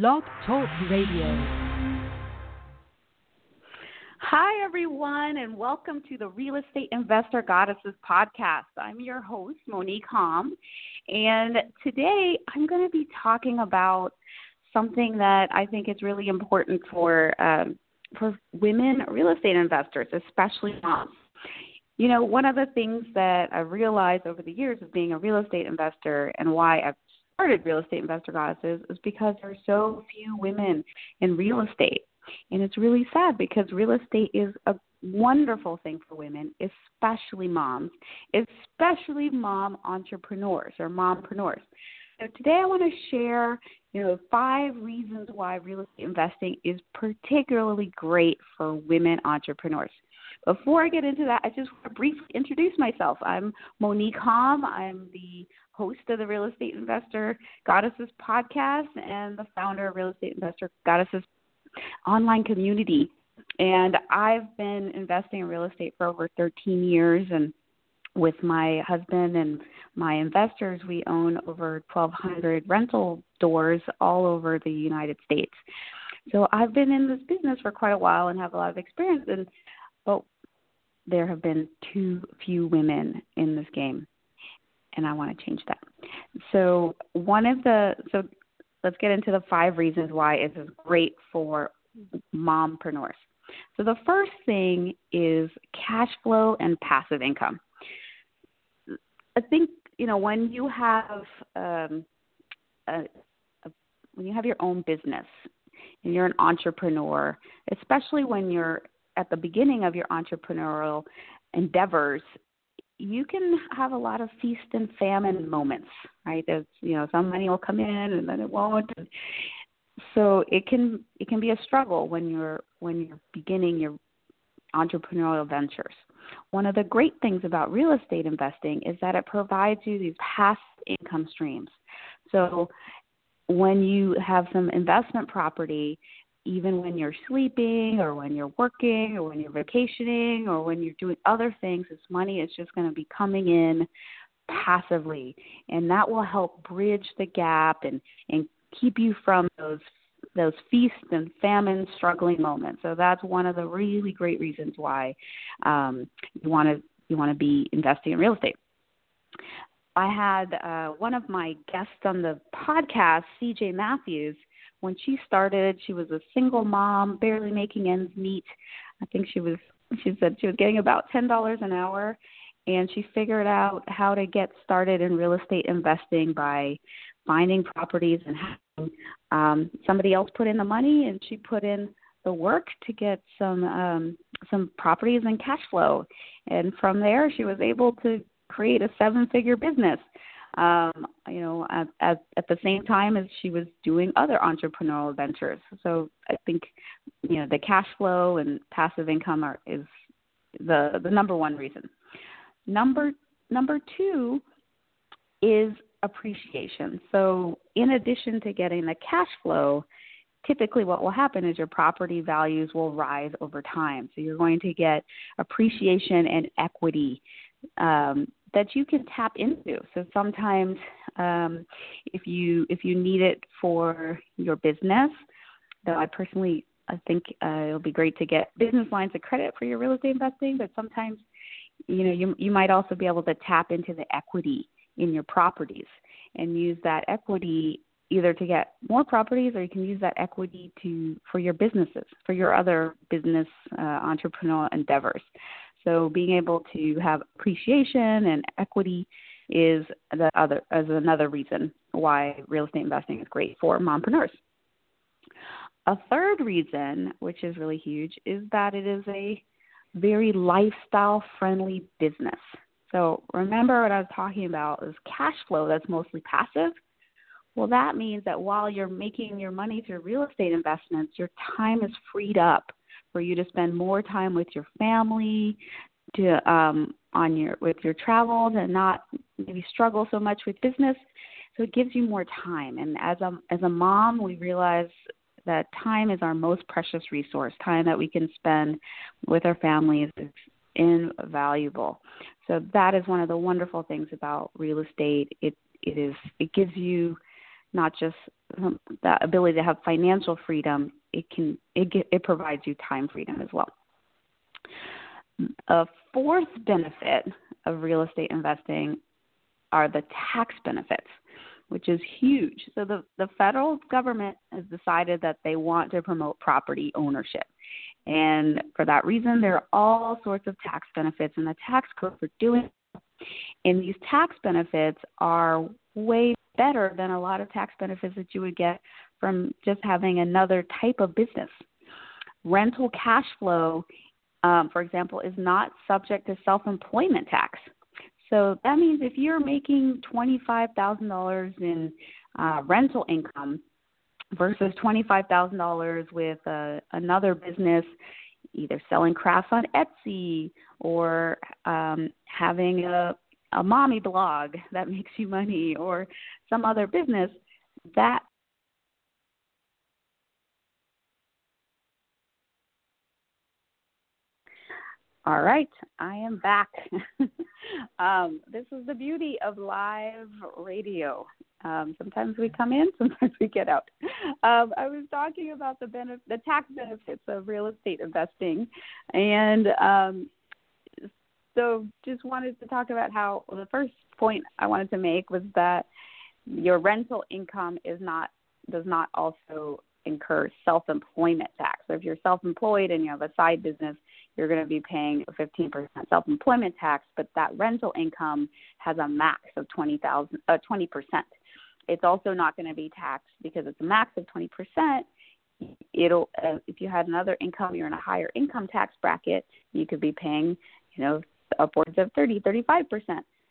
Blog Talk Radio. Hi, everyone, and welcome to the Real Estate Investor Goddesses podcast. I'm your host, Monique Hom, and today I'm going to be talking about something that I think is really important for um, for women real estate investors, especially moms. You know, one of the things that I've realized over the years of being a real estate investor and why I've started Real Estate Investor Goddesses is because there are so few women in real estate. And it's really sad because real estate is a wonderful thing for women, especially moms, especially mom entrepreneurs or mompreneurs. So today I want to share, you know, five reasons why real estate investing is particularly great for women entrepreneurs. Before I get into that, I just want to briefly introduce myself. I'm Monique Hom. I'm the host of the Real Estate Investor Goddesses podcast and the founder of Real Estate Investor Goddesses online community. And I've been investing in real estate for over 13 years and with my husband and my investors, we own over 1,200 rental doors all over the United States. So I've been in this business for quite a while and have a lot of experience. And but there have been too few women in this game, and I want to change that. So one of the so let's get into the five reasons why it is great for mompreneurs. So the first thing is cash flow and passive income. I think you know when you have um, a, a, when you have your own business and you're an entrepreneur, especially when you're at the beginning of your entrepreneurial endeavors, you can have a lot of feast and famine moments, right? There's you know some money will come in and then it won't. And so it can it can be a struggle when you're when you're beginning your entrepreneurial ventures. One of the great things about real estate investing is that it provides you these passive income streams. So when you have some investment property, even when you're sleeping or when you're working or when you're vacationing or when you're doing other things, this money is just going to be coming in passively. And that will help bridge the gap and, and keep you from those those feast and famine struggling moments. So that's one of the really great reasons why um, you want to you want to be investing in real estate. I had uh, one of my guests on the podcast, CJ Matthews. When she started, she was a single mom, barely making ends meet. I think she was she said she was getting about ten dollars an hour, and she figured out how to get started in real estate investing by finding properties and having um, somebody else put in the money, and she put in the work to get some um, some properties and cash flow. And from there, she was able to create a seven-figure business. Um, you know, at, at at the same time as she was doing other entrepreneurial ventures. So I think you know the cash flow and passive income are is the the number one reason. Number number two is appreciation. So, in addition to getting the cash flow, typically what will happen is your property values will rise over time. So, you're going to get appreciation and equity um, that you can tap into. So, sometimes um, if you if you need it for your business, though I personally I think uh, it'll be great to get business lines of credit for your real estate investing, but sometimes you know you you might also be able to tap into the equity in your properties and use that equity either to get more properties or you can use that equity to for your businesses for your other business uh, entrepreneurial endeavors so being able to have appreciation and equity is the other is another reason why real estate investing is great for mompreneurs a third reason which is really huge is that it is a very lifestyle friendly business so remember what I was talking about is cash flow that's mostly passive. Well, that means that while you're making your money through real estate investments, your time is freed up for you to spend more time with your family, to um, on your with your travels, and not maybe struggle so much with business. So it gives you more time. And as a as a mom, we realize that time is our most precious resource. Time that we can spend with our families is invaluable. So that is one of the wonderful things about real estate. It it is it gives you not just um, the ability to have financial freedom, it can it get, it provides you time freedom as well. A fourth benefit of real estate investing are the tax benefits, which is huge. So the the federal government has decided that they want to promote property ownership. And for that reason, there are all sorts of tax benefits in the tax code for doing. And these tax benefits are way better than a lot of tax benefits that you would get from just having another type of business. Rental cash flow, um, for example, is not subject to self employment tax. So that means if you're making $25,000 in uh, rental income versus $25,000 with uh, another business, either selling crafts on Etsy or um, having a, a mommy blog that makes you money or some other business, that All right, I am back. um, this is the beauty of live radio. Um, sometimes we come in, sometimes we get out. Um, I was talking about the benef- the tax benefits of real estate investing, and um, so just wanted to talk about how the first point I wanted to make was that your rental income is not does not also incur self-employment tax. So if you're self-employed and you have a side business, you're going to be paying a 15% self-employment tax, but that rental income has a max of 20,000 uh, 20%. It's also not going to be taxed because it's a max of 20%. It'll uh, if you had another income, you're in a higher income tax bracket, you could be paying, you know, upwards of 30, 35%,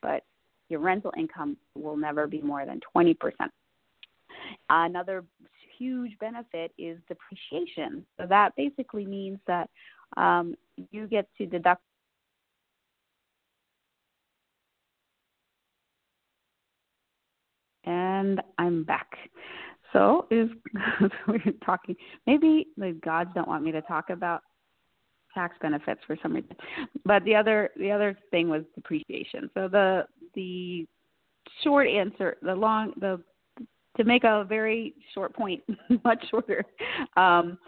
but your rental income will never be more than 20%. Another huge benefit is depreciation. So that basically means that um, you get to deduct and I'm back. So is we're talking. Maybe the gods don't want me to talk about tax benefits for some reason. But the other the other thing was depreciation. So the the short answer, the long the to make a very short point much shorter, um,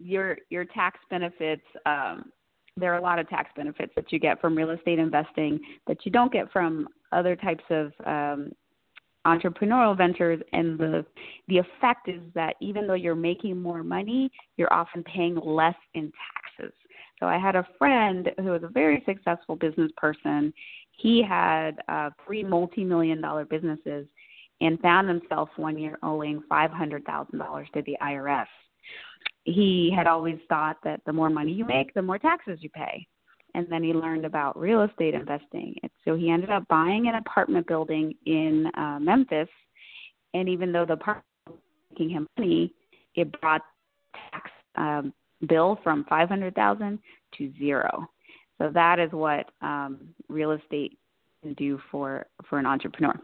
your your tax benefits. Um, there are a lot of tax benefits that you get from real estate investing that you don't get from other types of um, entrepreneurial ventures. And the the effect is that even though you're making more money, you're often paying less in taxes. So I had a friend who was a very successful business person. He had uh, three multi-million dollar businesses and found himself one year owing $500,000 to the IRS he had always thought that the more money you make, the more taxes you pay. And then he learned about real estate investing. So he ended up buying an apartment building in uh, Memphis. And even though the apartment was making him money, it brought tax um, bill from 500,000 to zero. So that is what um, real estate can do for for an entrepreneur.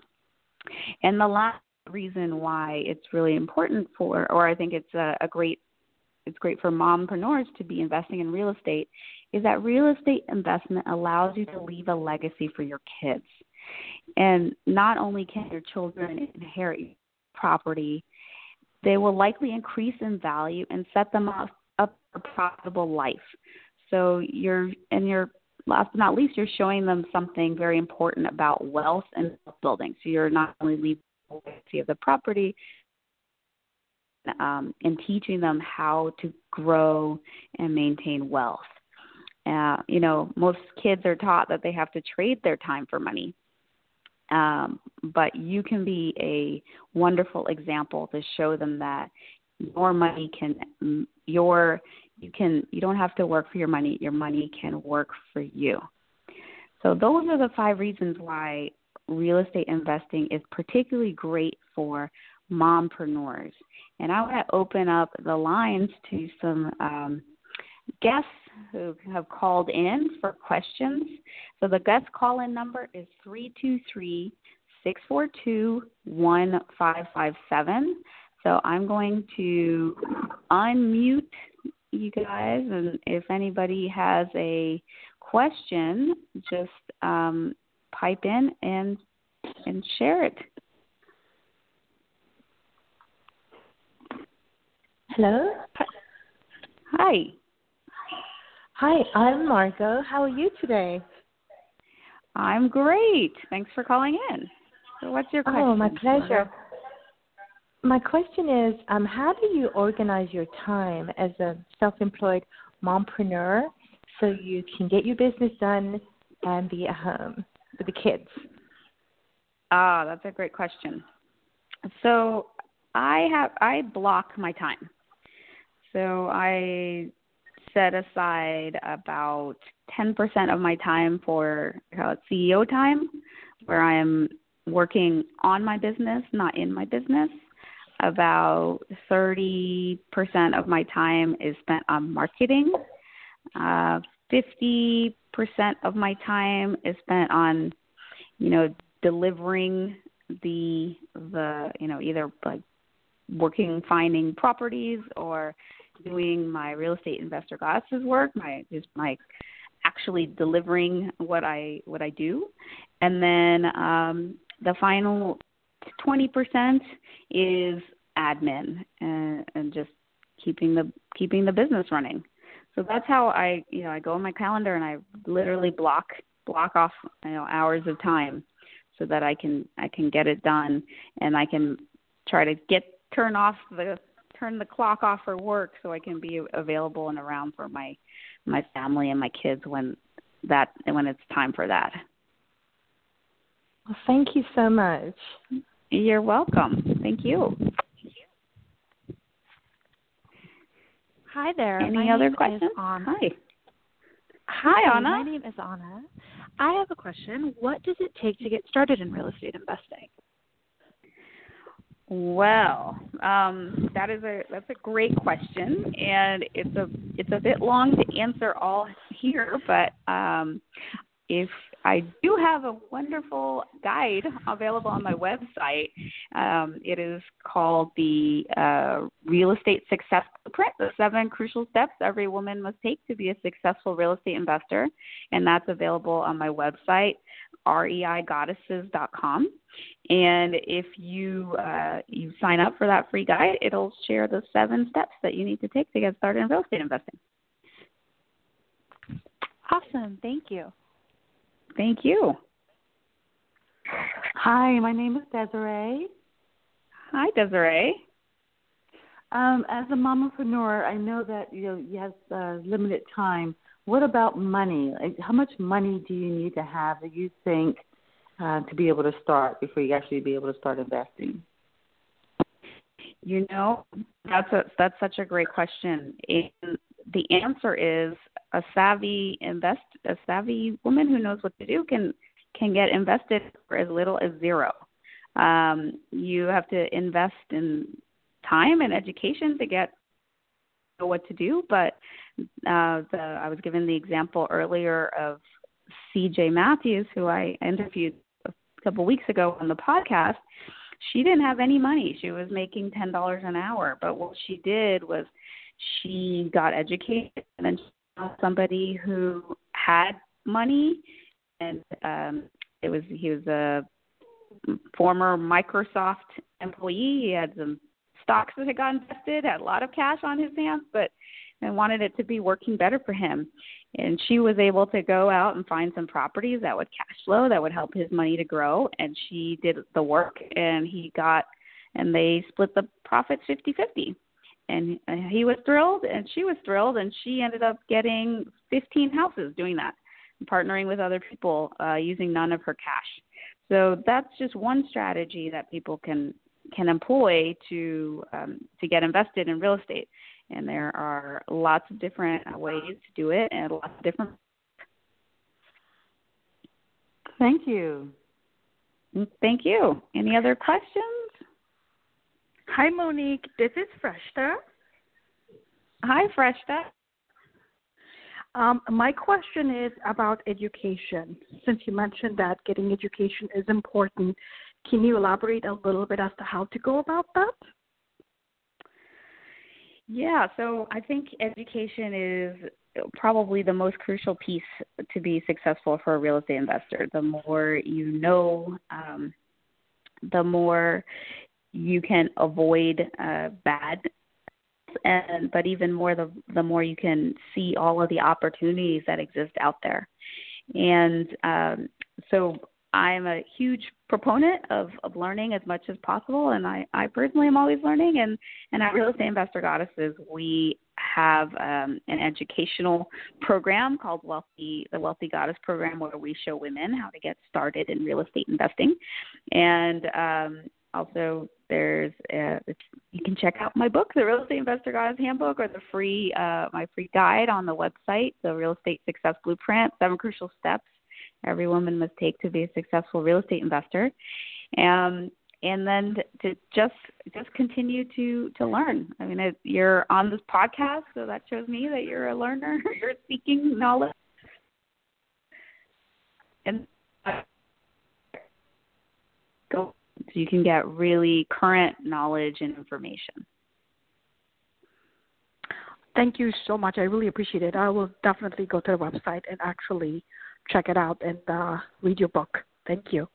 And the last reason why it's really important for, or I think it's a, a great it's great for mompreneurs to be investing in real estate is that real estate investment allows you to leave a legacy for your kids. And not only can your children inherit property, they will likely increase in value and set them up, up for a profitable life. So you're and you're last but not least, you're showing them something very important about wealth and building. So you're not only leaving the legacy of the property, um, and teaching them how to grow and maintain wealth. Uh, you know, most kids are taught that they have to trade their time for money. Um, but you can be a wonderful example to show them that your money can your you can you don't have to work for your money your money can work for you so those are the five reasons why real estate investing is particularly great for mompreneurs. And I want to open up the lines to some um, guests who have called in for questions. So the guest call in number is 323 642 1557. So I'm going to unmute you guys, and if anybody has a question, just um, pipe in and and share it. Hello. Hi. Hi, I'm Margot. How are you today? I'm great. Thanks for calling in. So what's your question? Oh, my pleasure. My question is, um, how do you organize your time as a self-employed mompreneur so you can get your business done and be at home with the kids? Ah, that's a great question. So I have I block my time. So I set aside about 10% of my time for uh, CEO time, where I am working on my business, not in my business. About 30% of my time is spent on marketing. Uh, 50% of my time is spent on, you know, delivering the the you know either like working finding properties or doing my real estate investor goddesses work my just my actually delivering what i what i do. And then um the final 20% is admin and, and just keeping the keeping the business running. So that's how i you know i go on my calendar and i literally block block off you know hours of time so that I can I can get it done and I can try to get turn off the turn the clock off for work so I can be available and around for my my family and my kids when that when it's time for that. Well, thank you so much. You're welcome. Thank you. Hi there. Any my other questions? Is Anna. Hi. Hi, Anna. My name is Anna. I have a question. What does it take to get started in real estate investing? Well, um, that is a that's a great question, and it's a it's a bit long to answer all here, but um, if I do have a wonderful guide available on my website. Um, it is called the uh, Real Estate Success Blueprint: The Seven Crucial Steps Every Woman Must Take to Be a Successful Real Estate Investor, and that's available on my website, reigoddesses.com. And if you uh, you sign up for that free guide, it'll share the seven steps that you need to take to get started in real estate investing. Awesome. Thank you. Thank you. Hi, my name is Desiree. Hi, Desiree. Um, as a mompreneur, I know that you know you have uh, limited time. What about money? Like, how much money do you need to have that you think uh, to be able to start before you actually be able to start investing? You know, that's a that's such a great question. And the answer is a savvy invest a savvy woman who knows what to do can can get invested for as little as zero. Um, you have to invest in time and education to get know what to do. But uh, the, I was given the example earlier of C.J. Matthews, who I interviewed a couple weeks ago on the podcast. She didn't have any money. She was making ten dollars an hour, but what she did was she got educated and then she found somebody who had money and um it was he was a former Microsoft employee. He had some stocks that had got invested, had a lot of cash on his hands, but and wanted it to be working better for him. And she was able to go out and find some properties that would cash flow, that would help his money to grow. And she did the work, and he got, and they split the profits fifty fifty and he was thrilled and she was thrilled and she ended up getting 15 houses doing that partnering with other people uh, using none of her cash so that's just one strategy that people can can employ to um, to get invested in real estate and there are lots of different ways to do it and lots of different thank you thank you any other questions Hi, Monique. This is Freshta. Hi, Freshta. Um, my question is about education. Since you mentioned that getting education is important, can you elaborate a little bit as to how to go about that? Yeah, so I think education is probably the most crucial piece to be successful for a real estate investor. The more you know, um, the more you can avoid uh, bad and but even more the the more you can see all of the opportunities that exist out there. And um, so I'm a huge proponent of, of learning as much as possible, and I, I personally am always learning. And, and at Real Estate Investor Goddesses, we have um, an educational program called Wealthy, the Wealthy Goddess Program, where we show women how to get started in real estate investing. And um, also, there's a, you can check out my book, the Real Estate Investor Goddess Handbook, or the free uh, my free guide on the website, the Real Estate Success Blueprint: Seven Crucial Steps every woman must take to be a successful real estate investor. Um, and then to just just continue to to learn. I mean, it, you're on this podcast, so that shows me that you're a learner. you're seeking knowledge, and go so you can get really current knowledge and information. Thank you so much. I really appreciate it. I will definitely go to the website and actually check it out and uh, read your book. Thank you.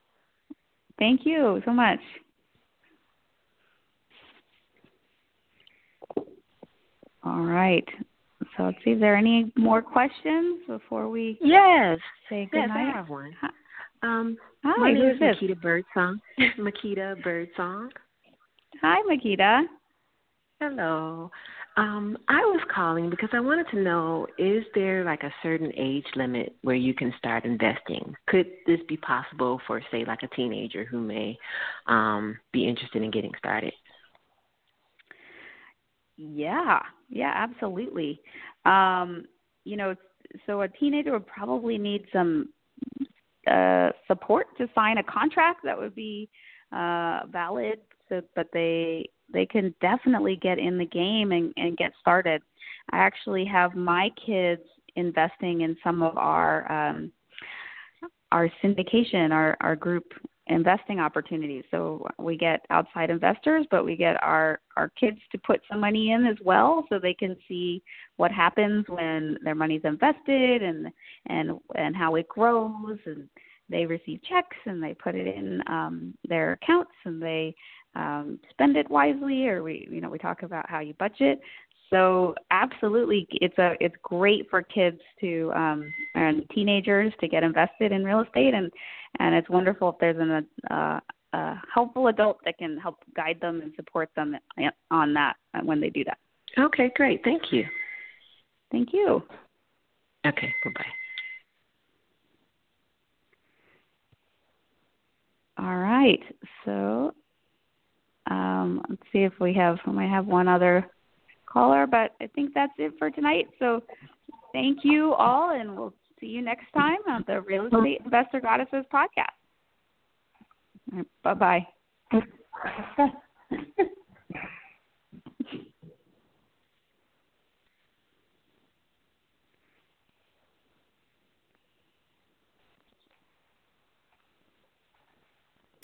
Thank you so much. All right. So let's see. Is there any more questions before we yes say good yes, night? I have one. Um, Hi, my name who is is this? Makita Birdsong. Makita Birdsong. Hi, Makita. Hello. Um, I was calling because I wanted to know is there like a certain age limit where you can start investing? Could this be possible for, say, like a teenager who may um, be interested in getting started? Yeah, yeah, absolutely. Um, you know, so a teenager would probably need some uh, support to sign a contract that would be uh, valid, so, but they they can definitely get in the game and, and get started. I actually have my kids investing in some of our um, our syndication, our our group investing opportunities. So we get outside investors, but we get our our kids to put some money in as well, so they can see what happens when their money's invested and and and how it grows and they receive checks and they put it in um, their accounts and they um, spend it wisely, or we you know we talk about how you budget. So absolutely, it's a it's great for kids to um, and teenagers to get invested in real estate, and and it's wonderful if there's an, uh, a helpful adult that can help guide them and support them on that when they do that. Okay, great. Thank you. Thank you. Okay, bye bye. All right. So let's see if we have we might have one other caller, but I think that's it for tonight. So thank you all, and we'll see you next time on the Real Estate Investor Goddesses podcast. Right, bye bye.